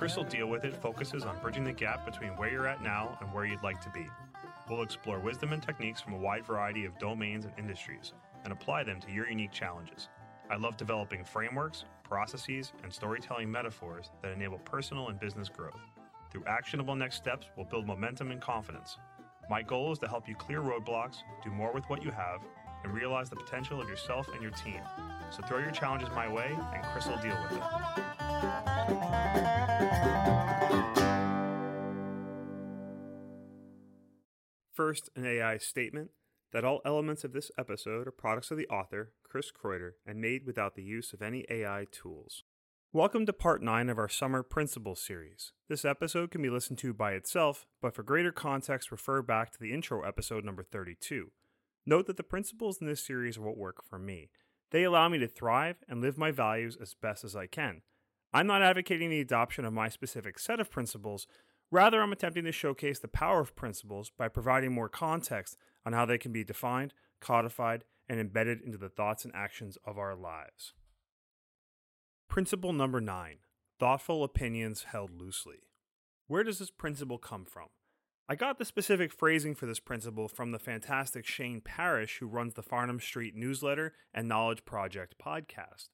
Chris'll Deal With It focuses on bridging the gap between where you're at now and where you'd like to be. We'll explore wisdom and techniques from a wide variety of domains and industries and apply them to your unique challenges. I love developing frameworks, processes, and storytelling metaphors that enable personal and business growth. Through actionable next steps, we'll build momentum and confidence. My goal is to help you clear roadblocks, do more with what you have, and realize the potential of yourself and your team. So throw your challenges my way, and Chris will deal with it. First, an AI statement that all elements of this episode are products of the author, Chris Kreuter, and made without the use of any AI tools. Welcome to part 9 of our Summer Principles series. This episode can be listened to by itself, but for greater context, refer back to the intro episode number 32. Note that the principles in this series are what work for me. They allow me to thrive and live my values as best as I can. I'm not advocating the adoption of my specific set of principles, rather, I'm attempting to showcase the power of principles by providing more context on how they can be defined, codified, and embedded into the thoughts and actions of our lives. Principle number nine thoughtful opinions held loosely. Where does this principle come from? I got the specific phrasing for this principle from the fantastic Shane Parrish, who runs the Farnam Street newsletter and Knowledge Project podcast.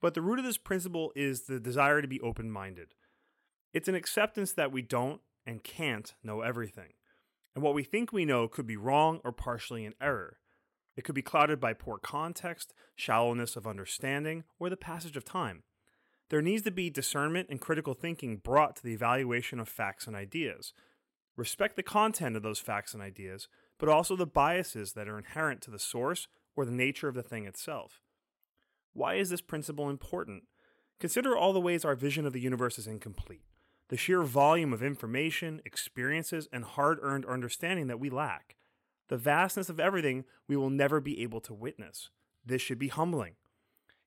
But the root of this principle is the desire to be open minded. It's an acceptance that we don't and can't know everything. And what we think we know could be wrong or partially in error. It could be clouded by poor context, shallowness of understanding, or the passage of time. There needs to be discernment and critical thinking brought to the evaluation of facts and ideas. Respect the content of those facts and ideas, but also the biases that are inherent to the source or the nature of the thing itself. Why is this principle important? Consider all the ways our vision of the universe is incomplete, the sheer volume of information, experiences, and hard earned understanding that we lack, the vastness of everything we will never be able to witness. This should be humbling.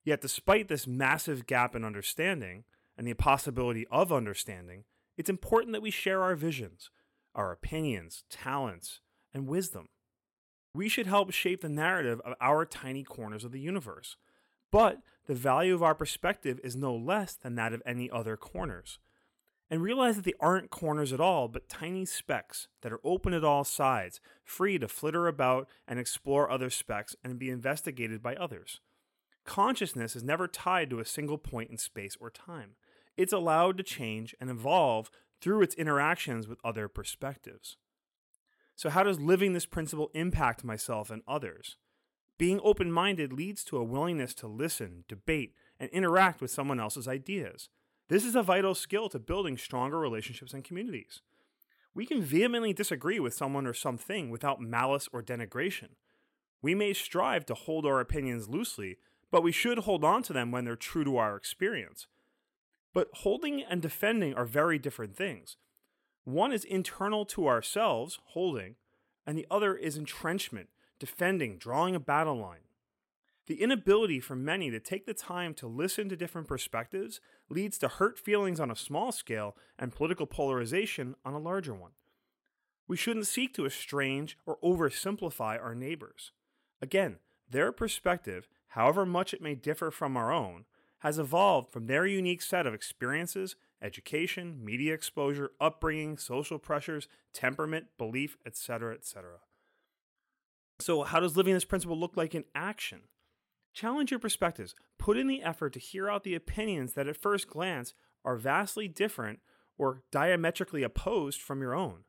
Yet, despite this massive gap in understanding and the impossibility of understanding, it's important that we share our visions, our opinions, talents, and wisdom. We should help shape the narrative of our tiny corners of the universe. But the value of our perspective is no less than that of any other corners. And realize that they aren't corners at all, but tiny specks that are open at all sides, free to flitter about and explore other specks and be investigated by others. Consciousness is never tied to a single point in space or time. It's allowed to change and evolve through its interactions with other perspectives. So, how does living this principle impact myself and others? Being open minded leads to a willingness to listen, debate, and interact with someone else's ideas. This is a vital skill to building stronger relationships and communities. We can vehemently disagree with someone or something without malice or denigration. We may strive to hold our opinions loosely, but we should hold on to them when they're true to our experience. But holding and defending are very different things. One is internal to ourselves, holding, and the other is entrenchment, defending, drawing a battle line. The inability for many to take the time to listen to different perspectives leads to hurt feelings on a small scale and political polarization on a larger one. We shouldn't seek to estrange or oversimplify our neighbors. Again, their perspective however much it may differ from our own, has evolved from their unique set of experiences, education, media exposure, upbringing, social pressures, temperament, belief, etc., etc. So, how does living this principle look like in action? Challenge your perspectives. Put in the effort to hear out the opinions that at first glance are vastly different or diametrically opposed from your own.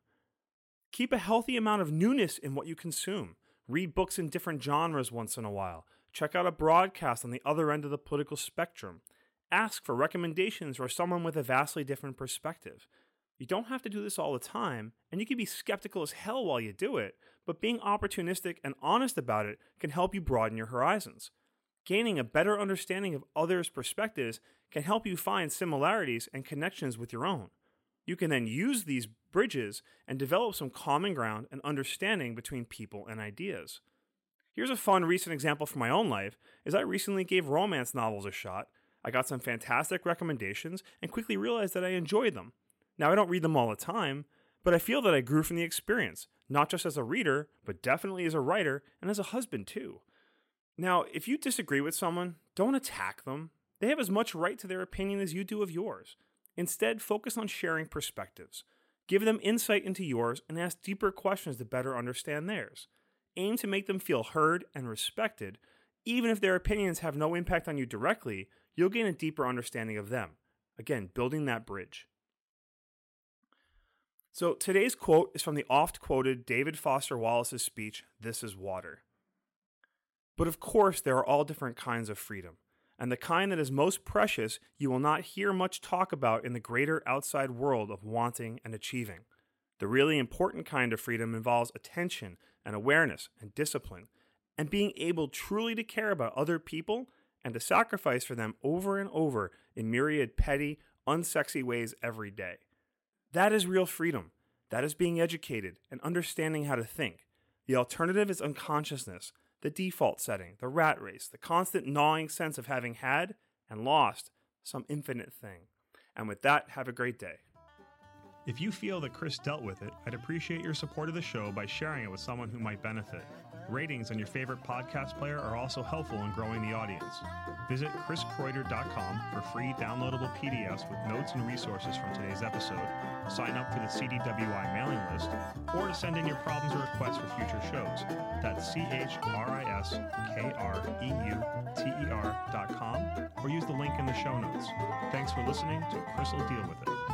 Keep a healthy amount of newness in what you consume. Read books in different genres once in a while. Check out a broadcast on the other end of the political spectrum. Ask for recommendations for someone with a vastly different perspective. You don't have to do this all the time, and you can be skeptical as hell while you do it, but being opportunistic and honest about it can help you broaden your horizons. Gaining a better understanding of others' perspectives can help you find similarities and connections with your own. You can then use these bridges and develop some common ground and understanding between people and ideas. Here's a fun recent example from my own life is I recently gave romance novels a shot. I got some fantastic recommendations and quickly realized that I enjoyed them. Now I don't read them all the time, but I feel that I grew from the experience, not just as a reader, but definitely as a writer and as a husband too. Now, if you disagree with someone, don't attack them. They have as much right to their opinion as you do of yours. Instead, focus on sharing perspectives. Give them insight into yours and ask deeper questions to better understand theirs. Aim to make them feel heard and respected. Even if their opinions have no impact on you directly, you'll gain a deeper understanding of them. Again, building that bridge. So today's quote is from the oft quoted David Foster Wallace's speech, This is Water. But of course, there are all different kinds of freedom, and the kind that is most precious you will not hear much talk about in the greater outside world of wanting and achieving. The really important kind of freedom involves attention and awareness and discipline, and being able truly to care about other people and to sacrifice for them over and over in myriad petty, unsexy ways every day. That is real freedom. That is being educated and understanding how to think. The alternative is unconsciousness, the default setting, the rat race, the constant gnawing sense of having had and lost some infinite thing. And with that, have a great day. If you feel that Chris dealt with it, I'd appreciate your support of the show by sharing it with someone who might benefit. Ratings on your favorite podcast player are also helpful in growing the audience. Visit chriskreuter.com for free downloadable PDFs with notes and resources from today's episode, sign up for the CDWI mailing list, or to send in your problems or requests for future shows. That's C-H-R-I-S-K-R-E-U-T-E-R dot com, or use the link in the show notes. Thanks for listening to Chris will deal with it.